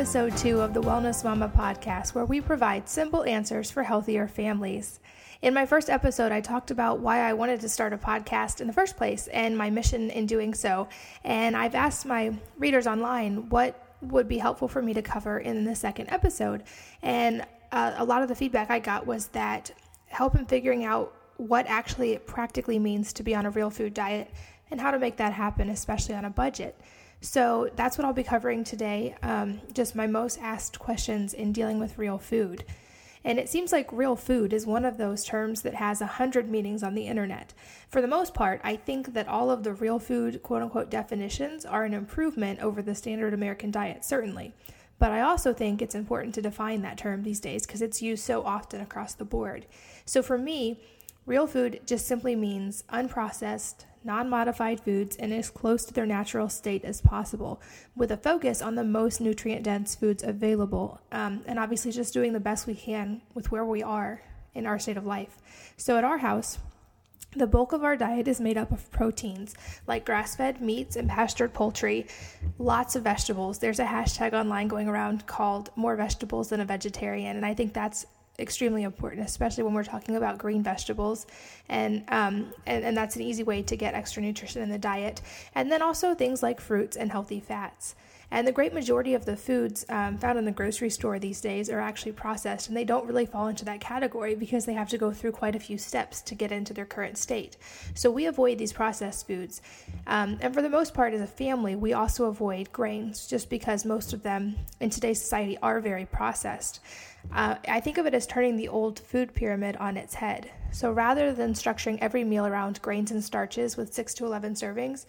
episode two of the Wellness Mama podcast, where we provide simple answers for healthier families. In my first episode, I talked about why I wanted to start a podcast in the first place and my mission in doing so. And I've asked my readers online what would be helpful for me to cover in the second episode. And uh, a lot of the feedback I got was that help in figuring out what actually it practically means to be on a real food diet and how to make that happen, especially on a budget. So that's what I'll be covering today. Um, just my most asked questions in dealing with real food. And it seems like real food is one of those terms that has a hundred meanings on the internet. For the most part, I think that all of the real food quote unquote definitions are an improvement over the standard American diet, certainly. But I also think it's important to define that term these days because it's used so often across the board. So for me, real food just simply means unprocessed, non modified foods and as close to their natural state as possible, with a focus on the most nutrient dense foods available, um, and obviously just doing the best we can with where we are in our state of life. So at our house, the bulk of our diet is made up of proteins like grass fed meats and pastured poultry, lots of vegetables. There's a hashtag online going around called More Vegetables Than a Vegetarian, and I think that's extremely important, especially when we're talking about green vegetables, and um, and, and that's an easy way to get extra nutrition in the diet. And then also things like fruits and healthy fats. And the great majority of the foods um, found in the grocery store these days are actually processed, and they don't really fall into that category because they have to go through quite a few steps to get into their current state. So we avoid these processed foods. Um, and for the most part, as a family, we also avoid grains just because most of them in today's society are very processed. Uh, I think of it as turning the old food pyramid on its head. So rather than structuring every meal around grains and starches with 6 to 11 servings,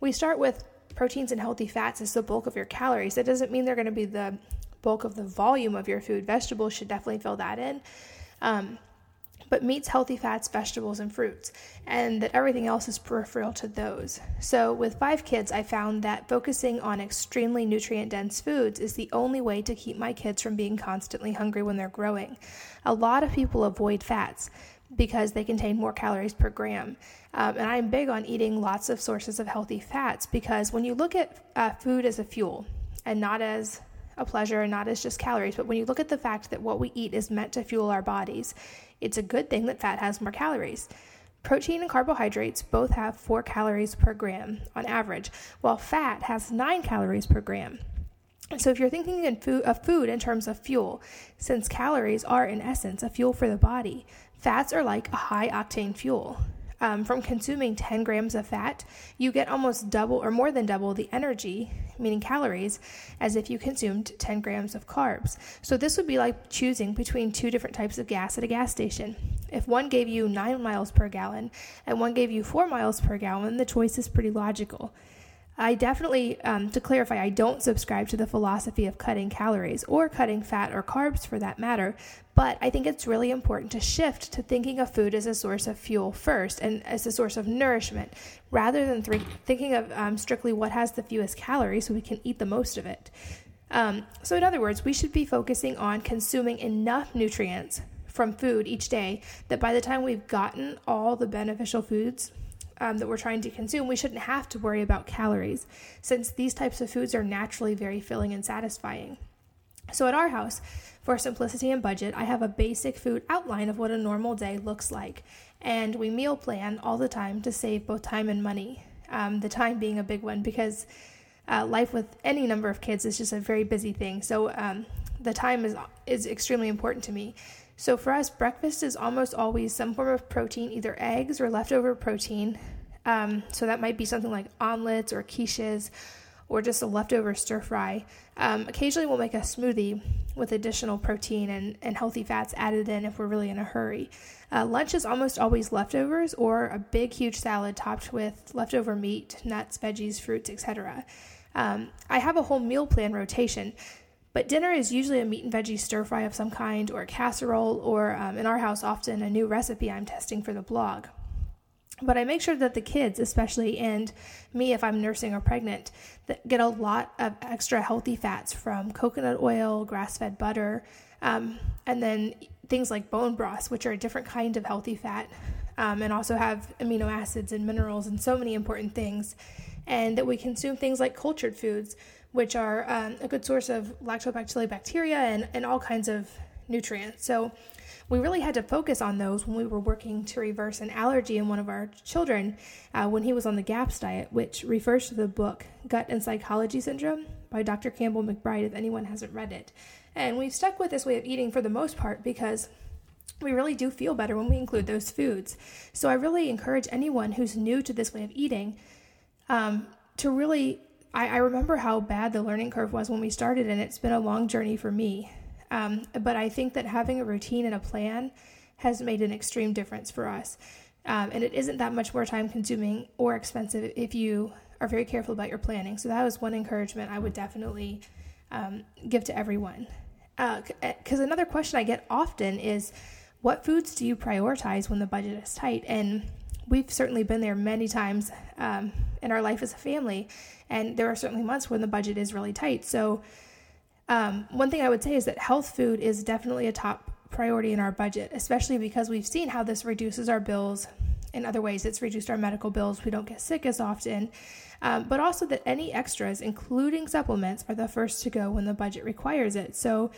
we start with proteins and healthy fats as the bulk of your calories. That doesn't mean they're going to be the bulk of the volume of your food. Vegetables should definitely fill that in. Um, but meats, healthy fats, vegetables, and fruits, and that everything else is peripheral to those. So, with five kids, I found that focusing on extremely nutrient dense foods is the only way to keep my kids from being constantly hungry when they're growing. A lot of people avoid fats because they contain more calories per gram. Um, and I'm big on eating lots of sources of healthy fats because when you look at uh, food as a fuel and not as a pleasure and not as just calories, but when you look at the fact that what we eat is meant to fuel our bodies, it's a good thing that fat has more calories. Protein and carbohydrates both have 4 calories per gram on average, while fat has 9 calories per gram. So, if you're thinking of food in terms of fuel, since calories are in essence a fuel for the body, fats are like a high octane fuel um, from consuming 10 grams of fat, you get almost double or more than double the energy, meaning calories, as if you consumed 10 grams of carbs. So, this would be like choosing between two different types of gas at a gas station. If one gave you 9 miles per gallon and one gave you 4 miles per gallon, the choice is pretty logical. I definitely, um, to clarify, I don't subscribe to the philosophy of cutting calories or cutting fat or carbs for that matter, but I think it's really important to shift to thinking of food as a source of fuel first and as a source of nourishment rather than th- thinking of um, strictly what has the fewest calories so we can eat the most of it. Um, so, in other words, we should be focusing on consuming enough nutrients from food each day that by the time we've gotten all the beneficial foods um, that we're trying to consume, we shouldn't have to worry about calories, since these types of foods are naturally very filling and satisfying. So, at our house, for simplicity and budget, I have a basic food outline of what a normal day looks like, and we meal plan all the time to save both time and money. Um, the time being a big one because uh, life with any number of kids is just a very busy thing. So, um, the time is is extremely important to me. So for us, breakfast is almost always some form of protein, either eggs or leftover protein. Um, so that might be something like omelets or quiches or just a leftover stir fry. Um, occasionally, we'll make a smoothie with additional protein and, and healthy fats added in if we're really in a hurry. Uh, lunch is almost always leftovers or a big, huge salad topped with leftover meat, nuts, veggies, fruits, etc. Um, I have a whole meal plan rotation. But dinner is usually a meat and veggie stir fry of some kind, or a casserole, or um, in our house, often a new recipe I'm testing for the blog. But I make sure that the kids, especially, and me if I'm nursing or pregnant, that get a lot of extra healthy fats from coconut oil, grass fed butter, um, and then things like bone broth, which are a different kind of healthy fat, um, and also have amino acids and minerals and so many important things. And that we consume things like cultured foods, which are um, a good source of lactobacillus bacteria and, and all kinds of nutrients. So we really had to focus on those when we were working to reverse an allergy in one of our children uh, when he was on the GAPS diet, which refers to the book Gut and Psychology Syndrome by Dr. Campbell McBride, if anyone hasn't read it. And we've stuck with this way of eating for the most part because we really do feel better when we include those foods. So I really encourage anyone who's new to this way of eating um, to really. I, I, remember how bad the learning curve was when we started, and it's been a long journey for me. Um, but I think that having a routine and a plan has made an extreme difference for us. Um, and it isn't that much more time consuming or expensive if you are very careful about your planning. So that was one encouragement I would definitely um, give to everyone. Because uh, another question I get often is, what foods do you prioritize when the budget is tight? And we've certainly been there many times um, in our life as a family, and there are certainly months when the budget is really tight. So, um, one thing I would say is that health food is definitely a top priority in our budget, especially because we've seen how this reduces our bills in other ways. It's reduced our medical bills, we don't get sick as often, um, but also that any extras, including supplements, are the first to go when the budget requires it. So,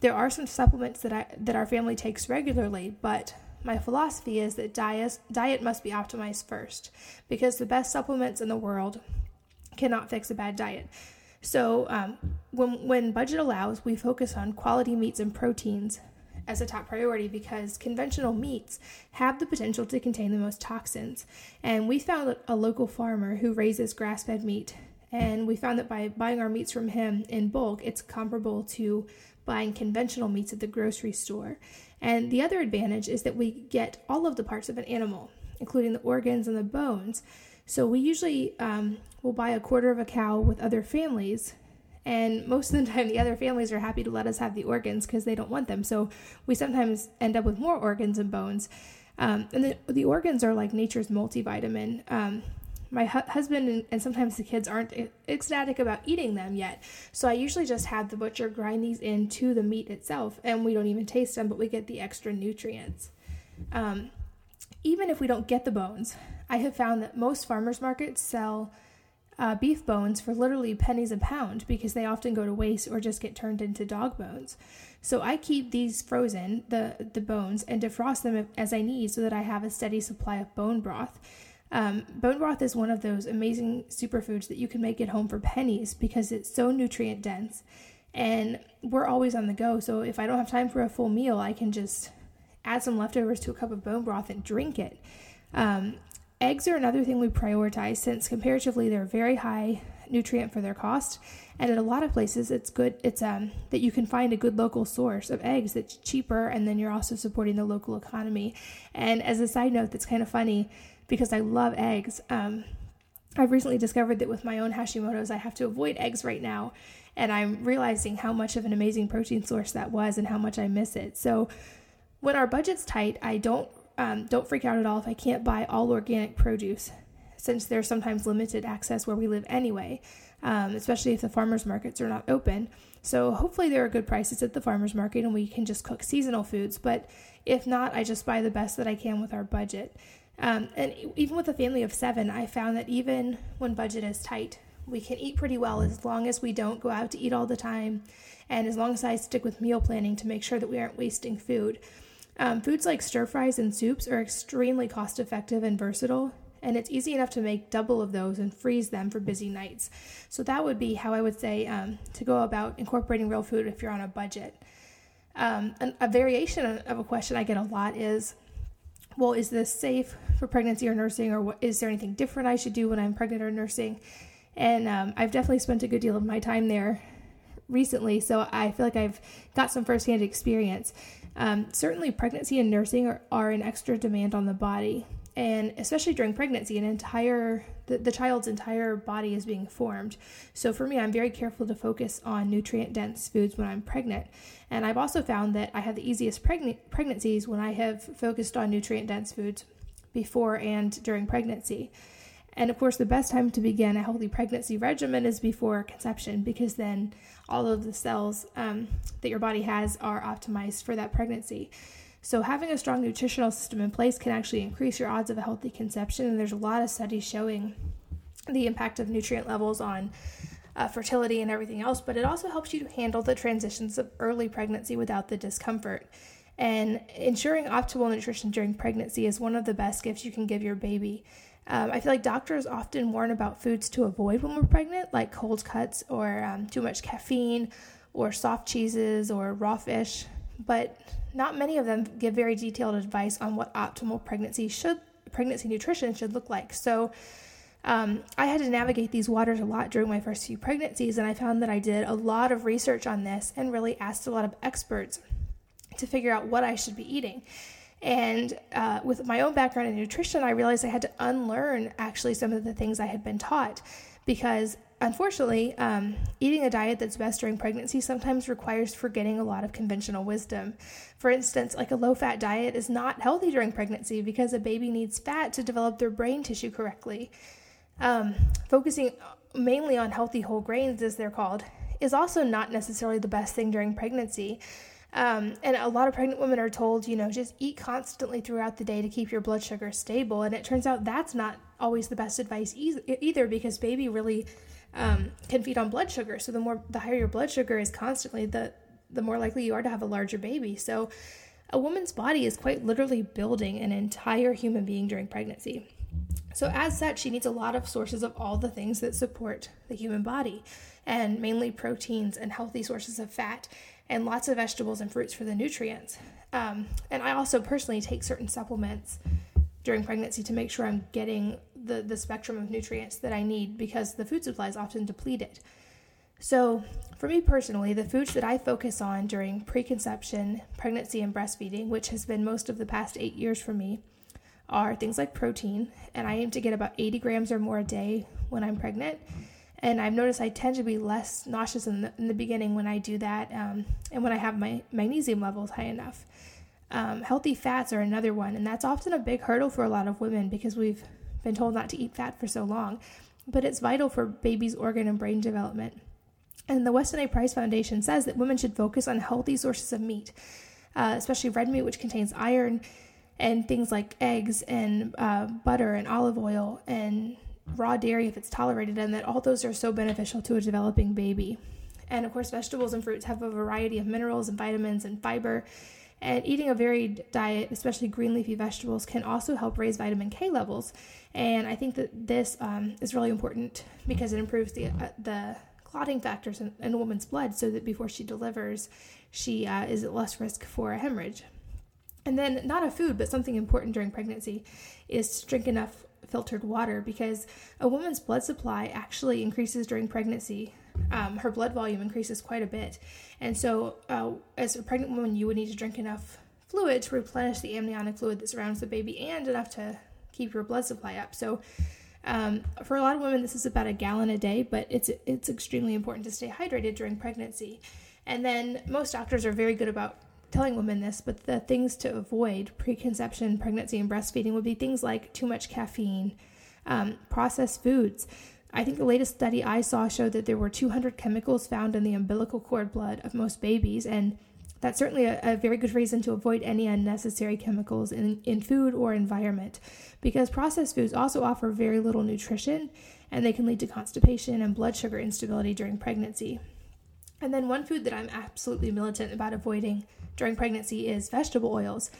there are some supplements that I that our family takes regularly, but my philosophy is that diet diet must be optimized first because the best supplements in the world cannot fix a bad diet. So um, when when budget allows, we focus on quality meats and proteins as a top priority because conventional meats have the potential to contain the most toxins. And we found a local farmer who raises grass-fed meat, and we found that by buying our meats from him in bulk, it's comparable to buying conventional meats at the grocery store. And the other advantage is that we get all of the parts of an animal, including the organs and the bones. So we usually um, will buy a quarter of a cow with other families. And most of the time, the other families are happy to let us have the organs because they don't want them. So we sometimes end up with more organs and bones. Um, and the, the organs are like nature's multivitamin. Um, my hu- husband and, and, sometimes the kids aren't ecstatic about eating them yet. So I usually just have the butcher grind these into the meat itself, and we don't even taste them, but we get the extra nutrients. Um, even if we don't get the bones, I have found that most farmers markets sell uh, beef bones for literally pennies a pound because they often go to waste or just get turned into dog bones. So I keep these frozen, the, the bones, and defrost them as I need so that I have a steady supply of bone broth. Um, bone broth is one of those amazing superfoods that you can make at home for pennies because it's so nutrient dense. And we're always on the go. So if I don't have time for a full meal, I can just add some leftovers to a cup of bone broth and drink it. Um, eggs are another thing we prioritize since comparatively they're very high nutrient for their cost. And at a lot of places, it's good. It's um that you can find a good local source of eggs that's cheaper, and then you're also supporting the local economy. And as a side note, that's kind of funny because I love eggs. Um, I've recently discovered that with my own Hashimoto's, I have to avoid eggs right now. And I'm realizing how much of an amazing protein source that was and how much I miss it. So when our budget's tight, I don't um, don't freak out at all if I can't buy all organic produce, since there's sometimes limited access where we live anyway, um, especially if the farmers markets are not open. So hopefully there are good prices at the farmers market and we can just cook seasonal foods. But if not, I just buy the best that I can with our budget. Um, and even with a family of seven, I found that even when budget is tight, we can eat pretty well as long as we don't go out to eat all the time, and as long as I stick with meal planning to make sure that we aren't wasting food. Um, foods like stir fries and soups are extremely cost effective and versatile, and it's easy enough to make double of those and freeze them for busy nights. So, that would be how I would say um, to go about incorporating real food if you're on a budget. Um, a variation of a question I get a lot is well, is this safe for pregnancy or nursing, or what, is there anything different I should do when I'm pregnant or nursing? And um, I've definitely spent a good deal of my time there recently, so I feel like I've got some firsthand experience. Um, certainly, pregnancy and nursing are, are an extra demand on the body, and especially during pregnancy, an entire the, the child's entire body is being formed. So for me, I'm very careful to focus on nutrient dense foods when I'm pregnant. And I've also found that I have the easiest pregn- pregnancies when I have focused on nutrient dense foods before and during pregnancy. And of course, the best time to begin a healthy pregnancy regimen is before conception because then all of the cells um, that your body has are optimized for that pregnancy. So, having a strong nutritional system in place can actually increase your odds of a healthy conception. And there's a lot of studies showing the impact of nutrient levels on uh, fertility and everything else, but it also helps you to handle the transitions of early pregnancy without the discomfort. And ensuring optimal nutrition during pregnancy is one of the best gifts you can give your baby. Um, I feel like doctors often warn about foods to avoid when we're pregnant, like cold cuts or um, too much caffeine or soft cheeses or raw fish, but not many of them give very detailed advice on what optimal pregnancy should pregnancy nutrition should look like. So um, I had to navigate these waters a lot during my first few pregnancies, and I found that I did a lot of research on this and really asked a lot of experts to figure out what I should be eating. And uh, with my own background in nutrition, I realized I had to unlearn actually some of the things I had been taught because unfortunately, um, eating a diet that's best during pregnancy sometimes requires forgetting a lot of conventional wisdom. For instance, like a low fat diet is not healthy during pregnancy because a baby needs fat to develop their brain tissue correctly. Um, focusing mainly on healthy whole grains, as they're called, is also not necessarily the best thing during pregnancy. Um, and a lot of pregnant women are told, you know, just eat constantly throughout the day to keep your blood sugar stable. And it turns out that's not always the best advice either because baby really um, can feed on blood sugar. So the more, the higher your blood sugar is constantly, the the more likely you are to have a larger baby. So a woman's body is quite literally building an entire human being during pregnancy. So, as such, she needs a lot of sources of all the things that support the human body, and mainly proteins and healthy sources of fat and lots of vegetables and fruits for the nutrients. Um, and I also personally take certain supplements during pregnancy to make sure I'm getting the, the spectrum of nutrients that I need because the food supply is often depleted. So, for me personally, the foods that I focus on during preconception, pregnancy, and breastfeeding, which has been most of the past eight years for me, are things like protein. And I aim to get about 80 grams or more a day when I'm pregnant and I've noticed I tend to be less nauseous in the, in the beginning when I do that, um, and when I have my magnesium levels high enough. Um, healthy fats are another one, and that's often a big hurdle for a lot of women because we've been told not to eat fat for so long, but it's vital for baby's organ and brain development. And the Weston A. Price Foundation says that women should focus on healthy sources of meat, uh, especially red meat, which contains iron, and things like eggs and uh, butter and olive oil and raw dairy if it's tolerated, and that all those are so beneficial to a developing baby. And of course, vegetables and fruits have a variety of minerals and vitamins and fiber. And eating a varied diet, especially green leafy vegetables, can also help raise vitamin K levels. And I think that this um, is really important because it improves the uh, the clotting factors in, in, a woman's blood, so that before she delivers, she uh, is at less risk for a hemorrhage. And then, not a food, but something important during pregnancy, is to drink enough filtered water because a woman's blood supply actually increases during pregnancy. Um, her blood volume increases quite a bit. And so, uh, as a pregnant woman, you would need to drink enough fluid to replenish the amniotic fluid that surrounds the baby and enough to keep your blood supply up. So, um, for a lot of women, this is about a gallon a day, but it's it's extremely important to stay hydrated during pregnancy. And then most doctors are very good about telling women this, but the things to avoid preconception, pregnancy, and breastfeeding would be things like too much caffeine, um, processed foods. I think the latest study I saw showed that there were 200 chemicals found in the umbilical cord blood of most babies, and that's certainly a, a, very good reason to avoid any unnecessary chemicals in, in food or environment because processed foods also offer very little nutrition and they can lead to constipation and blood sugar instability during pregnancy. And then, one food that I'm absolutely militant about avoiding during pregnancy is vegetable oils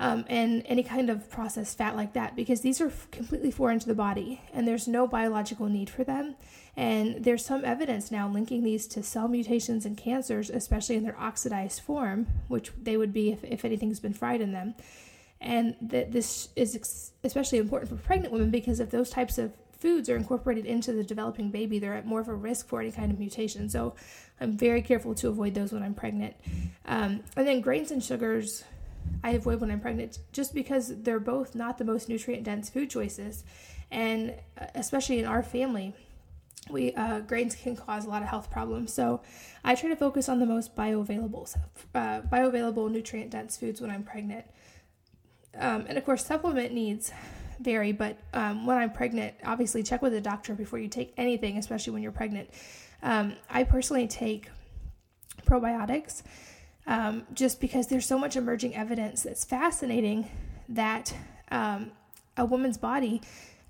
um, and any kind of processed fat like that because these are f- completely foreign to the body and there's no biological need for them. And there's some evidence now linking these to cell mutations and cancers, especially in their oxidized form, which they would be if, if anything's been fried in them. And that this is ex- especially important for pregnant women because if those types of foods are incorporated into the developing baby, they're at more of a risk for any kind of mutation. So I'm very careful to avoid those when I'm pregnant. Um, and then grains and sugars, I avoid when I'm pregnant just because they're both not the most nutrient dense food choices. And uh, especially in our family, we uh, grains can cause a lot of health problems. So I try to focus on the most bioavailable, uh, bioavailable nutrient dense foods when I'm pregnant. Um, and of course, supplement needs vary, but um, when I'm pregnant, obviously check with a doctor before you take anything, especially when you're pregnant. Um, I personally take probiotics um, just because there's so much emerging evidence that's fascinating that um, a woman's body,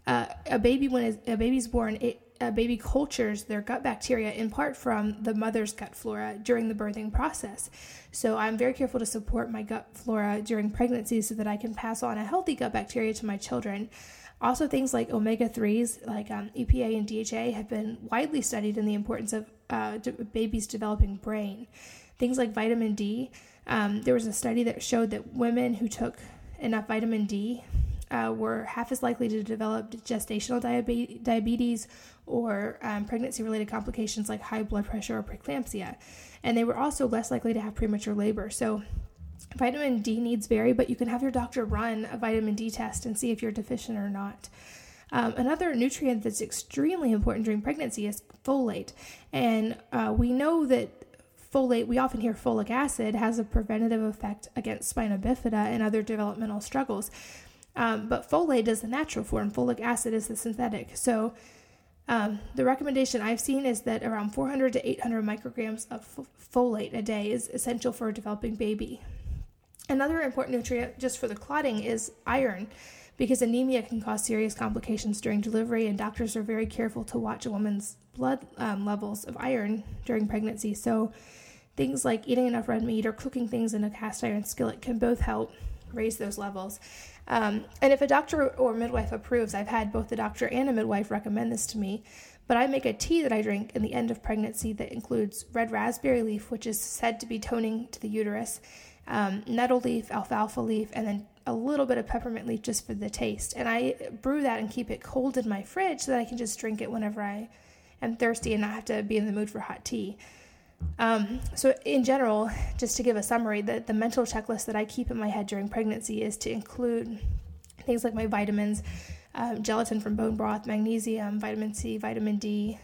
uh, a baby when a baby's born, it uh, baby cultures their gut bacteria in part from the mother's gut flora during the birthing process. So I'm very careful to support my gut flora during pregnancy so that I can pass on a healthy gut bacteria to my children. Also, things like omega 3s, like um, EPA and DHA, have been widely studied in the importance of uh, babies' developing brain. Things like vitamin D. Um, there was a study that showed that women who took enough vitamin D uh, were half as likely to develop gestational diabetes or um, pregnancy related complications like high blood pressure or preeclampsia. And they were also less likely to have premature labor. So, vitamin D needs vary, but you can have your doctor run a vitamin D test and see if you're deficient or not. Um, another nutrient that's extremely important during pregnancy is folate. And uh, we know that folate, we often hear folic acid has a preventative effect against spina bifida and other developmental struggles. Um, but folate is the natural form, folic acid is the synthetic. So um, the recommendation I've seen is that around 400 to 800 micrograms of f- folate a day is essential for a developing baby. Another important nutrient just for the clotting is iron because anemia can cause serious complications during delivery, and doctors are very careful to watch a woman's blood um, levels of iron during pregnancy. So, things like eating enough red meat or cooking things in a cast iron skillet can both help raise those levels. Um, and if a doctor or midwife approves, I've had both the doctor and a midwife recommend this to me. But I make a tea that I drink in the end of pregnancy that includes red raspberry leaf, which is said to be toning to the uterus, um, nettle leaf, alfalfa leaf, and then a little bit of peppermint leaf just for the taste. And I brew that and keep it cold in my fridge so that I can just drink it whenever I am thirsty and not have to be in the mood for hot tea. Um, so, in general, just to give a summary, the, the mental checklist that I keep in my head during pregnancy is to include things like my vitamins, um, gelatin from bone broth, magnesium, vitamin C, vitamin D,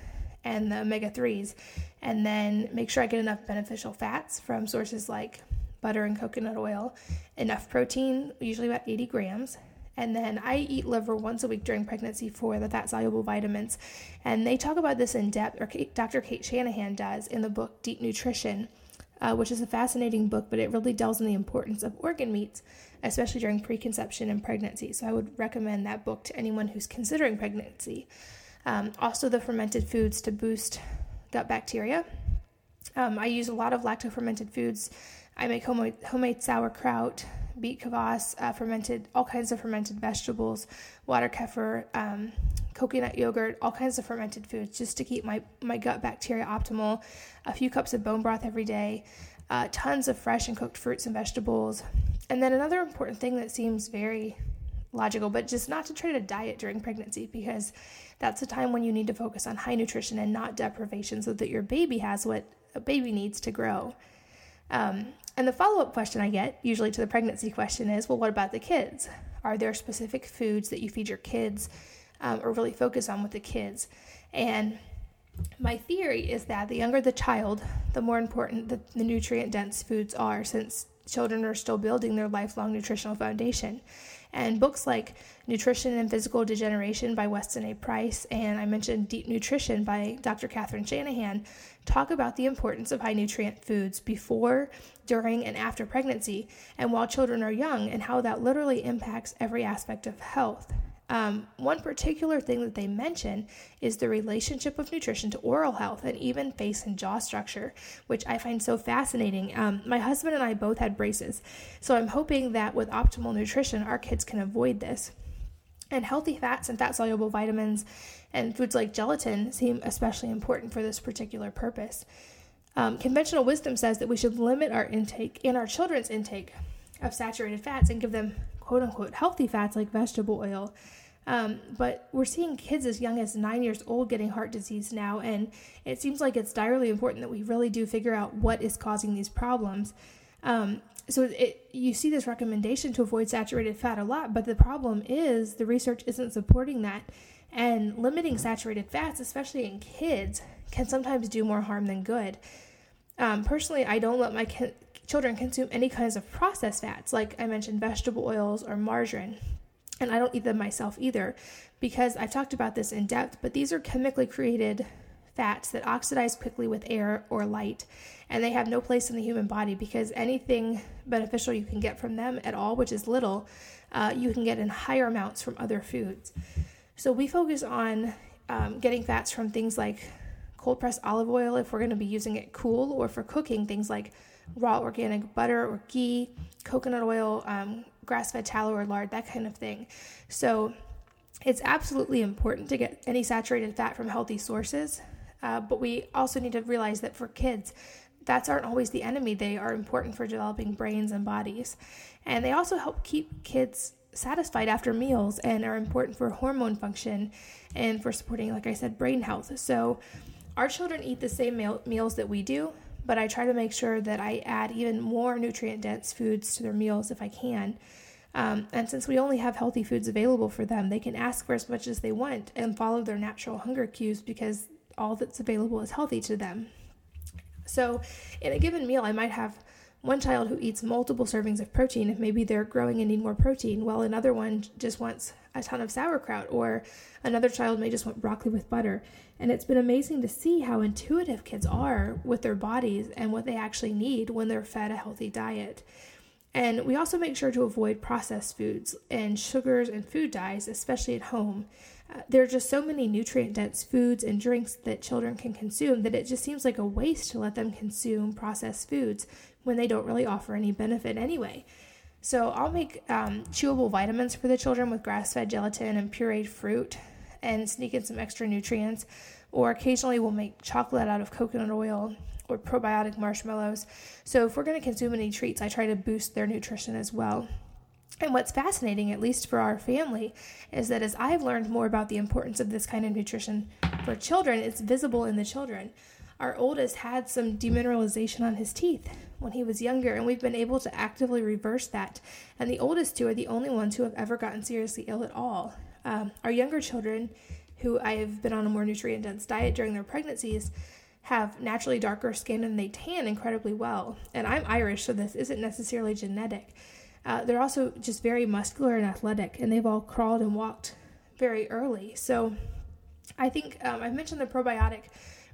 and the omega 3s. And then make sure I get enough beneficial fats from sources like butter and coconut oil, enough protein, usually about 80 grams, and then I eat liver once a week during pregnancy for the fat soluble vitamins. And they talk about this in depth, or Dr. Kate Shanahan does in the book Deep Nutrition, uh, which is a fascinating book, but it really delves in the importance of organ meats, especially during preconception and pregnancy. So I would recommend that book to anyone who's considering pregnancy. Um, also, the fermented foods to boost gut bacteria. Um, I use a lot of lacto fermented foods. I make homemade, homemade sauerkraut, beet kvass, uh, fermented, all kinds of fermented vegetables, water kefir, um, coconut yogurt, all kinds of fermented foods just to keep my, my gut bacteria optimal. A few cups of bone broth every day, uh, tons of fresh and cooked fruits and vegetables. And then another important thing that seems very logical, but just not to try to diet during pregnancy because that's a time when you need to focus on high nutrition and not deprivation so that your baby has what a baby needs to grow. Um, and the follow up question I get, usually to the pregnancy question, is well, what about the kids? Are there specific foods that you feed your kids um, or really focus on with the kids? And my theory is that the younger the child, the more important the, the nutrient dense foods are, since children are still building their lifelong nutritional foundation. And books like Nutrition and Physical Degeneration by Weston A. Price and I mentioned Deep Nutrition by Dr. Catherine Shanahan talk about the importance of high nutrient foods before, during, and after pregnancy and while children are young and how that literally impacts every aspect of health. Um, one particular thing that they mention is the relationship of nutrition to oral health and even face and jaw structure, which I find so fascinating. Um, my husband and I both had braces, so I'm hoping that with optimal nutrition, our kids can avoid this. And healthy fats and fat soluble vitamins and foods like gelatin seem especially important for this particular purpose. Um, conventional wisdom says that we should limit our intake and our children's intake of saturated fats and give them quote unquote healthy fats like vegetable oil. Um, but we're seeing kids as young as nine years old getting heart disease now, and it seems like it's direly important that we really do figure out what is causing these problems. Um, so it, you see this recommendation to avoid saturated fat a lot, but the problem is the research isn't supporting that, and limiting saturated fats, especially in kids, can sometimes do more harm than good. Um, personally, I don't let my ki- children consume any kinds of processed fats, like I mentioned, vegetable oils or margarine. And I don't eat them myself either because I've talked about this in depth, but these are chemically created fats that oxidize quickly with air or light, and they have no place in the human body because anything beneficial you can get from them at all, which is little, uh, you can get in higher amounts from other foods. So we focus on um, getting fats from things like cold pressed olive oil if we're going to be using it cool, or for cooking, things like raw organic butter or ghee, coconut oil, um, grass fed tallow or lard, that kind of thing. So it's absolutely important to get any saturated fat from healthy sources. Uh, but we also need to realize that for kids, fats aren't always the enemy. They are important for developing brains and bodies. And they also help keep kids satisfied after meals and are important for hormone function and for supporting, like I said, brain health. So our children eat the same meal, meals that we do, but I try to make sure that I add even more nutrient dense foods to their meals if I can. Um, and since we only have healthy foods available for them, they can ask for as much as they want and follow their natural hunger cues because all that's available is healthy to them. So, in a given meal, I might have one child who eats multiple servings of protein if maybe they're growing and need more protein, while another one just wants a ton of sauerkraut, or another child may just want broccoli with butter. And it's been amazing to see how intuitive kids are with their bodies and what they actually need when they're fed a healthy diet. And we also make sure to avoid processed foods and sugars and food dyes, especially at home. Uh, there are just so many nutrient dense foods and drinks that children can consume that it just seems like a waste to let them consume processed foods when they don't really offer any benefit anyway. So I'll make um, chewable vitamins for the children with grass fed gelatin and pureed fruit and sneak in some extra nutrients. Or occasionally we'll make chocolate out of coconut oil or probiotic marshmallows. So if we're going to consume any treats, I try to boost their nutrition as well. And what's fascinating, at least for our family, is that as I've learned more about the importance of this kind of nutrition for children, it's visible in the children. Our oldest had some demineralization on his teeth when he was younger, and we've been able to actively reverse that. And the oldest two are the only ones who have ever gotten seriously ill at all. Um, our younger children, who I have been on a more nutrient dense diet during their pregnancies, have naturally darker skin and they tan incredibly well. And I'm Irish, so this isn't necessarily genetic. Uh, they're also just very muscular and athletic, and they've all crawled and walked very early. So I think um, I've mentioned the probiotic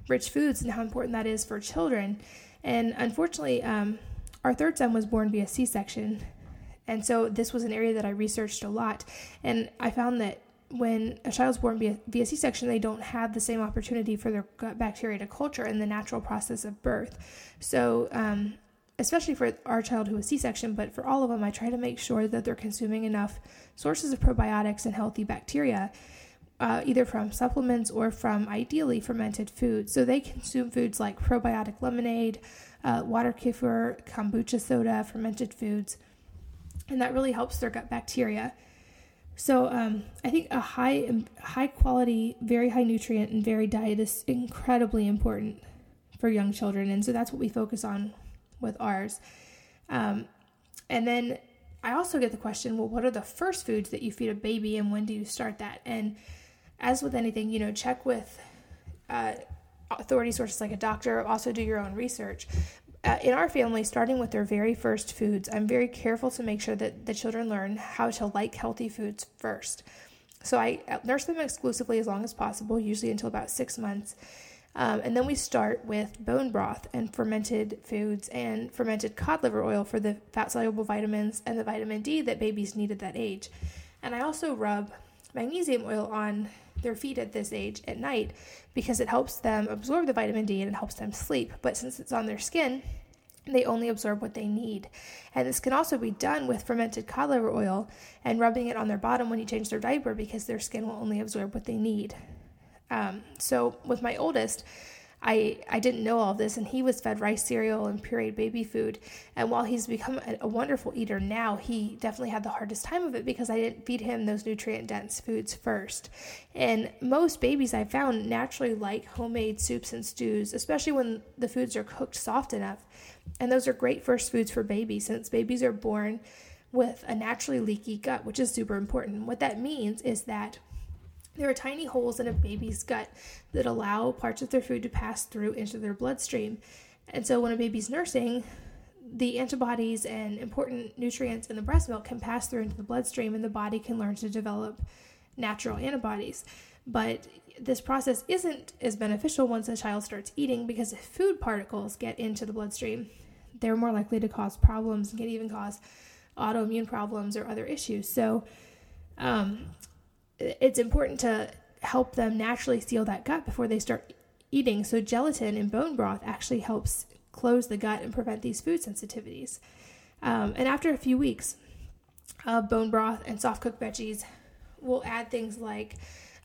rich foods and how important that is for children. And unfortunately, um, our third son was born via C section. And so this was an area that I researched a lot. And I found that when a child's born via, via C section, they don't have the same opportunity for their gut bacteria to culture in the natural process of birth. So, um, especially for our child who was C section, but for all of them, I try to make sure that they're consuming enough sources of probiotics and healthy bacteria. Uh, either from supplements or from ideally fermented foods. So they consume foods like probiotic lemonade, uh, water kefir, kombucha soda, fermented foods, and that really helps their gut bacteria. So um, I think a high high quality, very high nutrient and varied diet is incredibly important for young children, and so that's what we focus on with ours. Um, and then I also get the question, well, what are the first foods that you feed a baby, and when do you start that? And as with anything, you know, check with uh, authority sources like a doctor. Also, do your own research uh, in our family, starting with their very first foods, I'm very careful to make sure that the children learn how to like healthy foods first. So I uh, nurse them exclusively as long as possible, usually until about six months. Um, and then we start with bone broth and fermented foods and fermented cod liver oil for the fat soluble vitamins and the vitamin D that babies need at that age. And I also rub magnesium oil on their feet at this age at night because it helps them absorb the vitamin D and it helps them sleep. But since it's on their skin, they only absorb what they need. And this can also be done with fermented cod liver oil and rubbing it on their bottom when you change their diaper because their skin will only absorb what they need. Um, so, with my oldest, I, I didn't know all this, and he was fed rice cereal and pureed baby food. And while he's become a, a wonderful eater now, he definitely had the hardest time of it because I didn't feed him those nutrient dense foods first. And most babies I found naturally like homemade soups and stews, especially when the foods are cooked soft enough. And those are great first foods for babies since babies are born with a naturally leaky gut, which is super important. What that means is that there are tiny holes in a baby's gut that allow parts of their food to pass through into their bloodstream. And so when a baby's nursing, the antibodies and important nutrients in the breast milk can pass through into the bloodstream and the body can learn to develop natural antibodies. But this process isn't as beneficial once a child starts eating because if food particles get into the bloodstream, they're more likely to cause problems and can even cause autoimmune problems or other issues. So, um, it's important to help them naturally seal that gut before they start eating. So, gelatin and bone broth actually helps close the gut and prevent these food sensitivities. Um, and after a few weeks of bone broth and soft cooked veggies, we'll add things like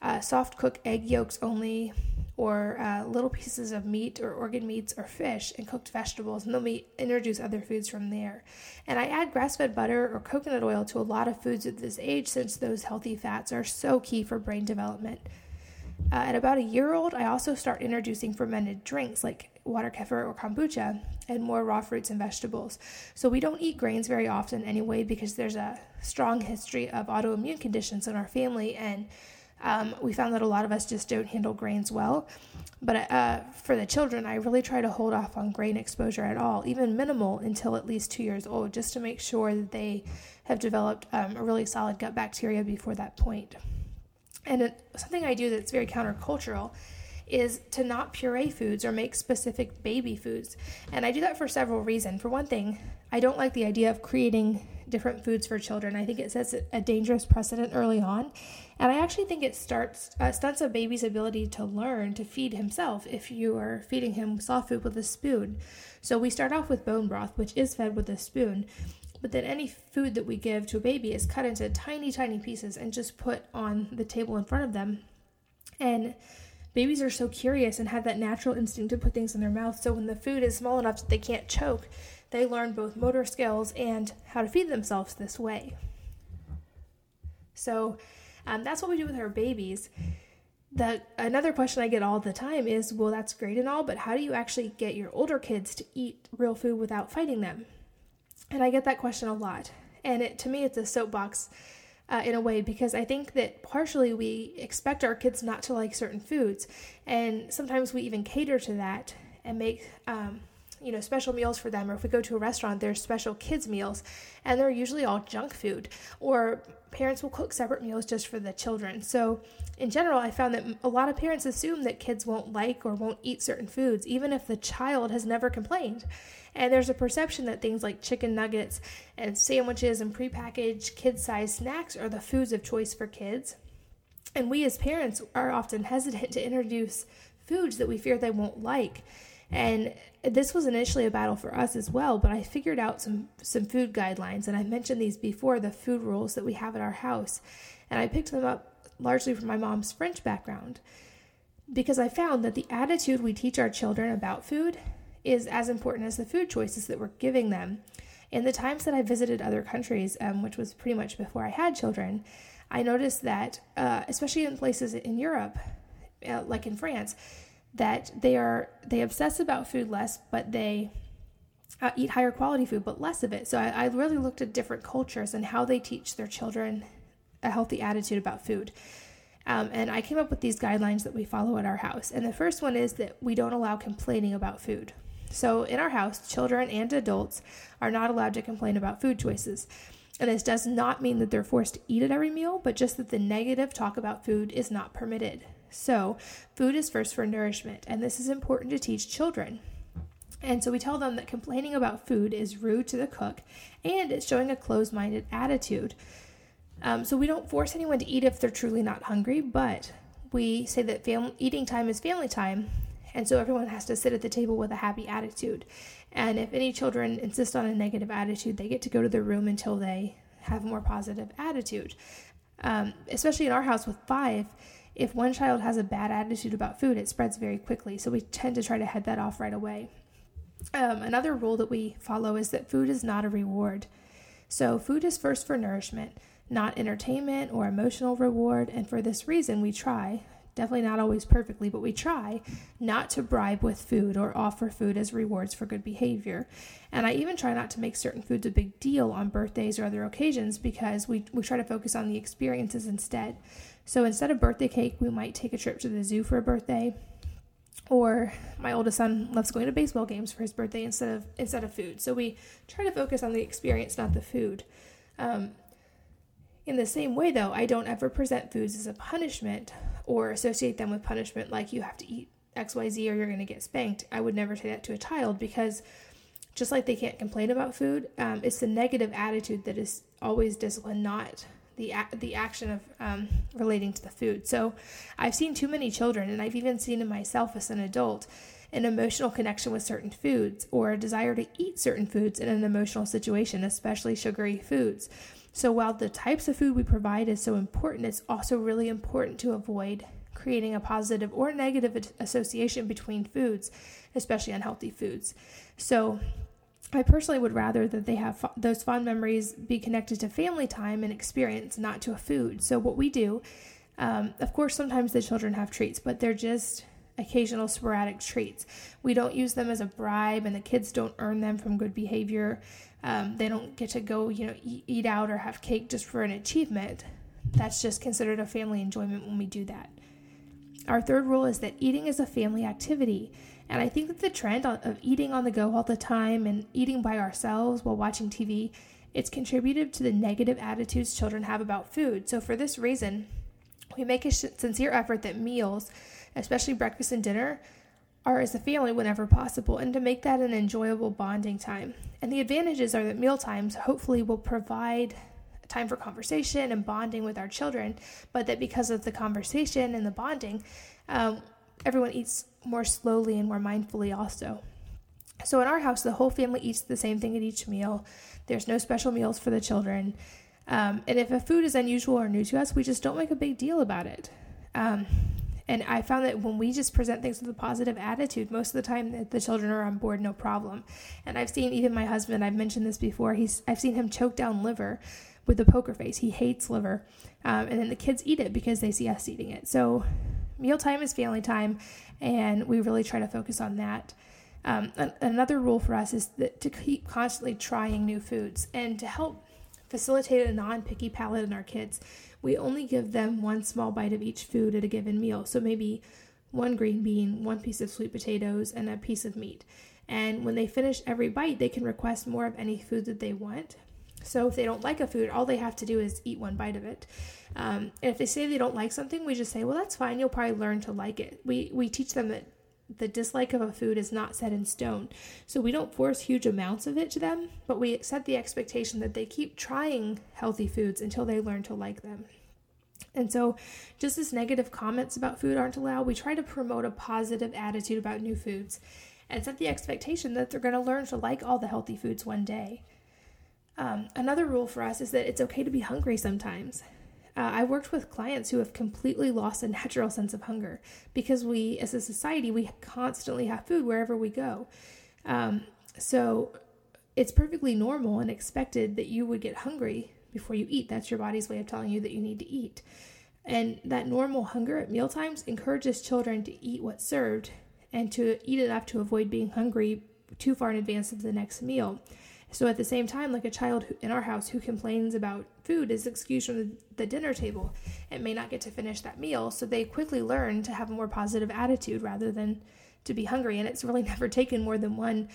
uh, soft cooked egg yolks only, or uh, little pieces of meat or organ meats or fish and cooked vegetables, and then we introduce other foods from there. And I add grass fed butter or coconut oil to a lot of foods at this age since those healthy fats are so key for brain development. Uh, at about a year old, I also start introducing fermented drinks like water kefir or kombucha and more raw fruits and vegetables. So we don't eat grains very often anyway because there's a strong history of autoimmune conditions in our family and um, we found that a lot of us just don't handle grains well. But uh, for the children, I really try to hold off on grain exposure at all, even minimal, until at least two years old, just to make sure that they have developed um, a really solid gut bacteria before that point. And it, something I do that's very countercultural is to not puree foods or make specific baby foods. And I do that for several reasons. For one thing, I don't like the idea of creating different foods for children. I think it sets a dangerous precedent early on. And I actually think it starts uh, stunts a baby's ability to learn to feed himself if you are feeding him soft food with a spoon. So we start off with bone broth, which is fed with a spoon. But then any food that we give to a baby is cut into tiny, tiny pieces and just put on the table in front of them. And babies are so curious and have that natural instinct to put things in their mouth. So when the food is small enough that they can't choke, they learn both motor skills and how to feed themselves this way. So um, that's what we do with our babies. The another question I get all the time is, well, that's great and all, but how do you actually get your older kids to eat real food without fighting them? And I get that question a lot. And it, to me, it's a soapbox uh, in a way because I think that partially we expect our kids not to like certain foods, and sometimes we even cater to that and make um, you know special meals for them or if we go to a restaurant there's special kids meals and they're usually all junk food or parents will cook separate meals just for the children. So in general i found that a lot of parents assume that kids won't like or won't eat certain foods even if the child has never complained. And there's a perception that things like chicken nuggets and sandwiches and prepackaged kid-sized snacks are the foods of choice for kids. And we as parents are often hesitant to introduce foods that we fear they won't like and this was initially a battle for us as well, but I figured out some some food guidelines and I mentioned these before the food rules that we have at our house. And I picked them up largely from my mom's French background because I found that the attitude we teach our children about food is as important as the food choices that we're giving them. In the times that I visited other countries, um, which was pretty much before I had children, I noticed that, uh, especially in places in Europe, uh, like in France, that they are they obsess about food less, but they uh, eat higher quality food, but less of it. So I, I really looked at different cultures and how they teach their children a healthy attitude about food. Um, and I came up with these guidelines that we follow at our house. And the first one is that we don't allow complaining about food. So in our house, children and adults are not allowed to complain about food choices. And this does not mean that they're forced to eat at every meal, but just that the negative talk about food is not permitted. So, food is first for nourishment, and this is important to teach children. And so we tell them that complaining about food is rude to the cook and it's showing a closed minded attitude. Um, so we don't force anyone to eat if they're truly not hungry, but we say that family, eating time is family time, and so everyone has to sit at the table with a happy attitude. And if any children insist on a negative attitude, they get to go to their room until they have a more positive attitude. Um, especially in our house with five, if one child has a bad attitude about food, it spreads very quickly. So we tend to try to head that off right away. Um, another rule that we follow is that food is not a reward. So food is first for nourishment, not entertainment or emotional reward. And for this reason, we try, definitely not always perfectly, but we try not to bribe with food or offer food as rewards for good behavior. And I even try not to make certain foods a big deal on birthdays or other occasions because we, we try to focus on the experiences instead. So instead of birthday cake, we might take a trip to the zoo for a birthday. Or my oldest son loves going to baseball games for his birthday instead of instead of food. So we try to focus on the experience, not the food. Um, in the same way, though, I don't ever present foods as a punishment or associate them with punishment like you have to eat XYZ or you're going to get spanked. I would never say that to a child because just like they can't complain about food, um, it's the negative attitude that is always discipline, not the the action of um, relating to the food. So I've seen too many children, and I've even seen in myself as an adult, an emotional connection with certain foods or a desire to eat certain foods in an emotional situation, especially sugary foods. So while the types of food we provide is so important, it's also really important to avoid creating a positive or negative association between foods, especially unhealthy foods. So I personally would rather that they have those fond memories be connected to family time and experience, not to a food. So, what we do, um, of course, sometimes the children have treats, but they're just occasional sporadic treats. We don't use them as a bribe, and the kids don't earn them from good behavior. Um, they don't get to go, you know, eat out or have cake just for an achievement. That's just considered a family enjoyment when we do that. Our third rule is that eating is a family activity. And I think that the trend of eating on the go all the time and eating by ourselves while watching TV, it's contributed to the negative attitudes children have about food. So for this reason, we make a sincere effort that meals, especially breakfast and dinner, are as a family whenever possible and to make that an enjoyable bonding time. And the advantages are that meal times hopefully will provide time for conversation and bonding with our children, but that because of the conversation and the bonding, um, everyone eats more slowly and more mindfully also. So in our house, the whole family eats the same thing at each meal. There's no special meals for the children. Um, and if a food is unusual or new to us, we just don't make a big deal about it. Um, and I found that when we just present things with a positive attitude, most of the time the children are on board, no problem. And I've seen even my husband, I've mentioned this before, he's I've seen him choke down liver with a poker face. He hates liver. Um, and then the kids eat it because they see us eating it. So mealtime is family time, and we really try to focus on that. Um, another rule for us is that to keep constantly trying new foods and to help facilitate a non picky palate in our kids. We only give them one small bite of each food at a given meal. So maybe one green bean, one piece of sweet potatoes, and a piece of meat. And when they finish every bite, they can request more of any food that they want. So if they don't like a food, all they have to do is eat one bite of it. Um, and if they say they don't like something, we just say, well, that's fine. You'll probably learn to like it. We we teach them that the dislike of a food is not set in stone. So we don't force huge amounts of it to them, but we set the expectation that they keep trying healthy foods until they learn to like them. And so, just as negative comments about food aren't allowed, we try to promote a positive attitude about new foods and set the expectation that they're going to learn to like all the healthy foods one day. Um, another rule for us is that it's okay to be hungry sometimes. Uh, I worked with clients who have completely lost a natural sense of hunger because we, as a society, we constantly have food wherever we go. Um, so it's perfectly normal and expected that you would get hungry before you eat. That's your body's way of telling you that you need to eat. And that normal hunger at mealtimes encourages children to eat what's served and to eat enough to avoid being hungry too far in advance of the next meal. So at the same time, like a child in our house who complains about food is excused from the dinner table and may not get to finish that meal, so they quickly learn to have a more positive attitude rather than to be hungry. And it's really never taken more than one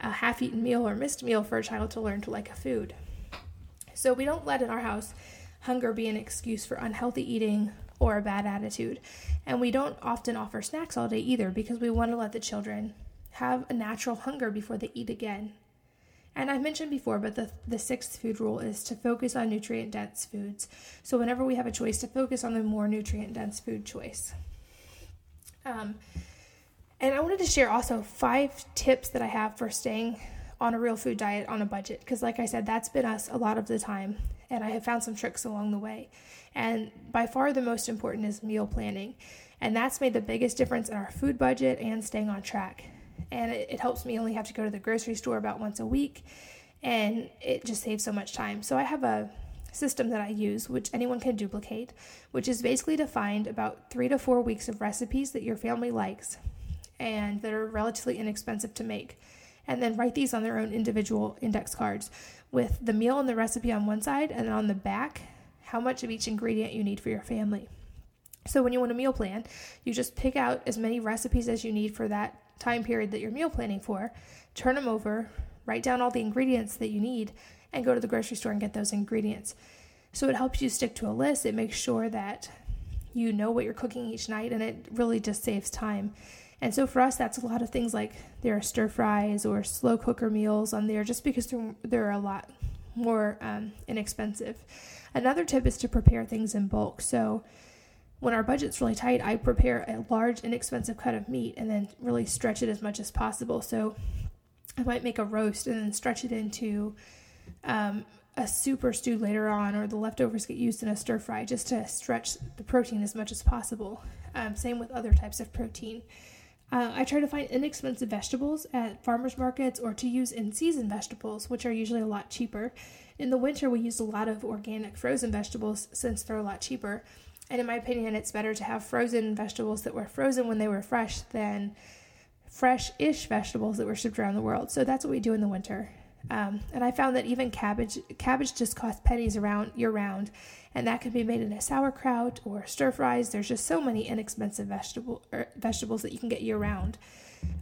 uh, half-eaten meal or missed meal for a child to learn to like a food. So we don't let in our house hunger be an excuse for unhealthy eating or a bad attitude. And we don't often offer snacks all day either because we want to let the children have a natural hunger before they eat again. And I've mentioned before, but the, the sixth food rule is to focus on nutrient dense foods. So, whenever we have a choice, to focus on the more nutrient dense food choice. Um, and I wanted to share also five tips that I have for staying on a real food diet on a budget. Because, like I said, that's been us a lot of the time. And I have found some tricks along the way. And by far the most important is meal planning. And that's made the biggest difference in our food budget and staying on track and it, it helps me only have to go to the grocery store about once a week and it just saves so much time. So I have a system that I use, which anyone can duplicate, which is basically to find about three to four weeks of recipes that your family likes and that are relatively inexpensive to make. And then write these on their own individual index cards with the meal and the recipe on one side, and then on the back, how much of each ingredient you need for your family. So when you want a meal plan, you just pick out as many recipes as you need for that time period that you're meal planning for, turn them over, write down all the ingredients that you need, and go to the grocery store and get those ingredients. So it helps you stick to a list. It makes sure that you know what you're cooking each night, and it really just saves time. And so for us, that's a lot of things like there are stir fries or slow cooker meals on there just because there are a lot more um, inexpensive. Another tip is to prepare things in bulk. So when our budget's really tight, I prepare a large, inexpensive cut of meat and then really stretch it as much as possible. So I might make a roast and then stretch it into um, a soup or stew later on, or the leftovers get used in a stir fry just to stretch the protein as much as possible. Um, same with other types of protein. Uh, I try to find inexpensive vegetables at farmers markets or to use in season vegetables, which are usually a lot cheaper. In the winter, we use a lot of organic frozen vegetables since they're a lot cheaper. And in my opinion, it's better to have frozen vegetables that were frozen when they were fresh than fresh ish vegetables that were shipped around the world. So that's what we do in the winter. Um, and I found that even cabbage cabbage just costs pennies around year round, and that can be made into sauerkraut or stir fries. There's just so many inexpensive vegetable er, vegetables that you can get year round.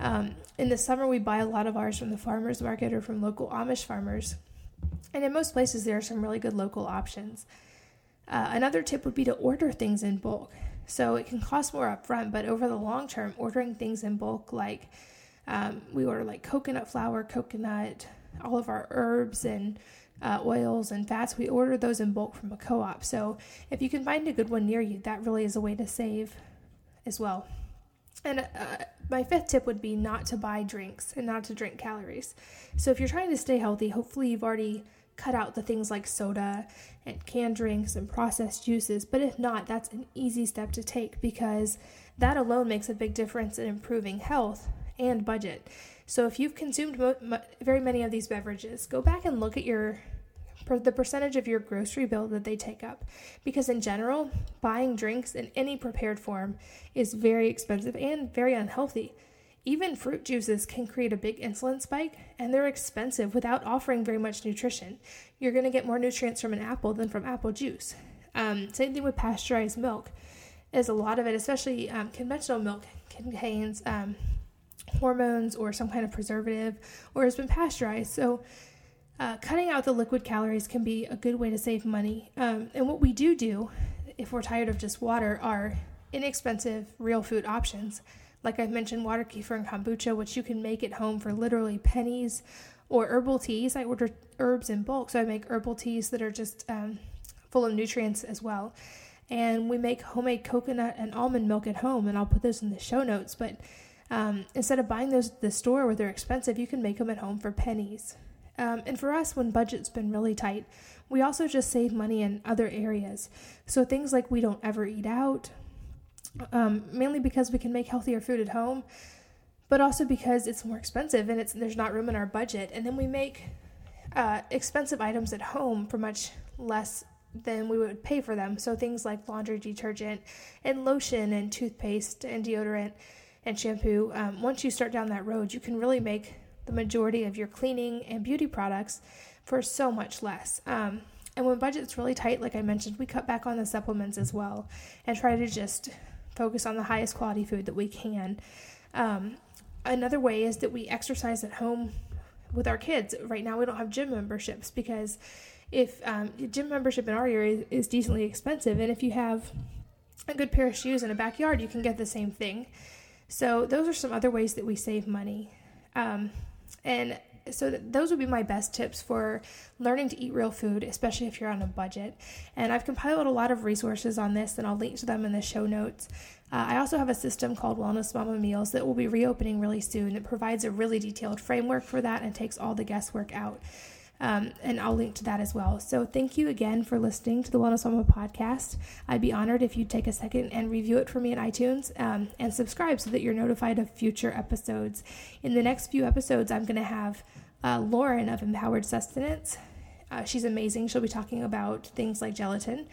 Um, in the summer, we buy a lot of ours from the farmers market or from local Amish farmers, and in most places there are some really good local options. Uh, another tip would be to order things in bulk. So it can cost more upfront, but over the long term, ordering things in bulk like um, we order like coconut flour, coconut all of our herbs and uh, oils and fats, we order those in bulk from a co op. So if you can find a good one near you, that really is a way to save as well. And uh, my fifth tip would be not to buy drinks and not to drink calories. So if you're trying to stay healthy, hopefully you've already cut out the things like soda and canned drinks and processed juices. But if not, that's an easy step to take because that alone makes a big difference in improving health and budget. So if you've consumed mo- mo- very many of these beverages, go back and look at your the percentage of your grocery bill that they take up because in general, buying drinks in any prepared form is very expensive and very unhealthy. Even fruit juices can create a big insulin spike and they're expensive without offering very much nutrition. You're going to get more nutrients from an apple than from apple juice. Um, same thing with pasteurized milk, is a lot of it, especially um, conventional milk, contains um, hormones or some kind of preservative or has been pasteurized. So, uh, cutting out the liquid calories can be a good way to save money. Um, and what we do do, if we're tired of just water, are inexpensive real food options. Like I've mentioned, water kefir and kombucha, which you can make at home for literally pennies, or herbal teas. I order herbs in bulk, so I make herbal teas that are just um, full of nutrients as well. And we make homemade coconut and almond milk at home, and I'll put those in the show notes. But um, instead of buying those at the store where they're expensive, you can make them at home for pennies. Um, and for us, when budget's been really tight, we also just save money in other areas. So things like we don't ever eat out, um, mainly because we can make healthier food at home, but also because it's more expensive and it's there's not room in our budget. And then we make uh, expensive items at home for much less than we would pay for them. So things like laundry detergent and lotion and toothpaste and deodorant and shampoo, um, once you start down that road, you can really make the majority of your cleaning and beauty products for so much less. Um, and when budget's really tight, like I mentioned, we cut back on the supplements as well and try to just focus on the highest quality food that we can. Um, another way is that we exercise at home with our kids. Right now, we don't have gym memberships because if um, gym membership in our area is, decently expensive, and if you have a good pair of shoes in a backyard, you can get the same thing. So those are some other ways that we save money. Um, and so th- those would be my best tips for learning to eat real food, especially if you're on a budget. And I've compiled a lot of resources on this, and I'll link to them in the show notes. Uh, I also have a system called Wellness Mama Meals that will be reopening really soon. It provides a really detailed framework for that and takes all the guesswork out. Um, and I'll link to that as well. So thank you again for listening to the Wellness Mama podcast. I'd be honored if you'd take a second and review it for me in iTunes um, and subscribe so that you're notified of future episodes. In the next few episodes, I'm going to have uh, Lauren of Empowered Sustenance. Uh, she's amazing. She'll be talking about things like gelatin.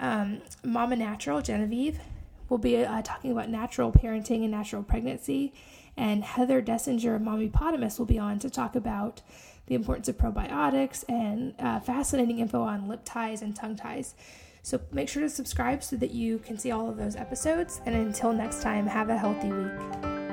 Um, Mama Natural, Genevieve, will be uh, talking about natural parenting and natural pregnancy. And Heather Dessinger of Mommypotamus will be on to talk about the importance of probiotics, and uh, fascinating info on lip ties and tongue ties. So make sure to subscribe so that you can see all of those episodes. And until next time, have a healthy week.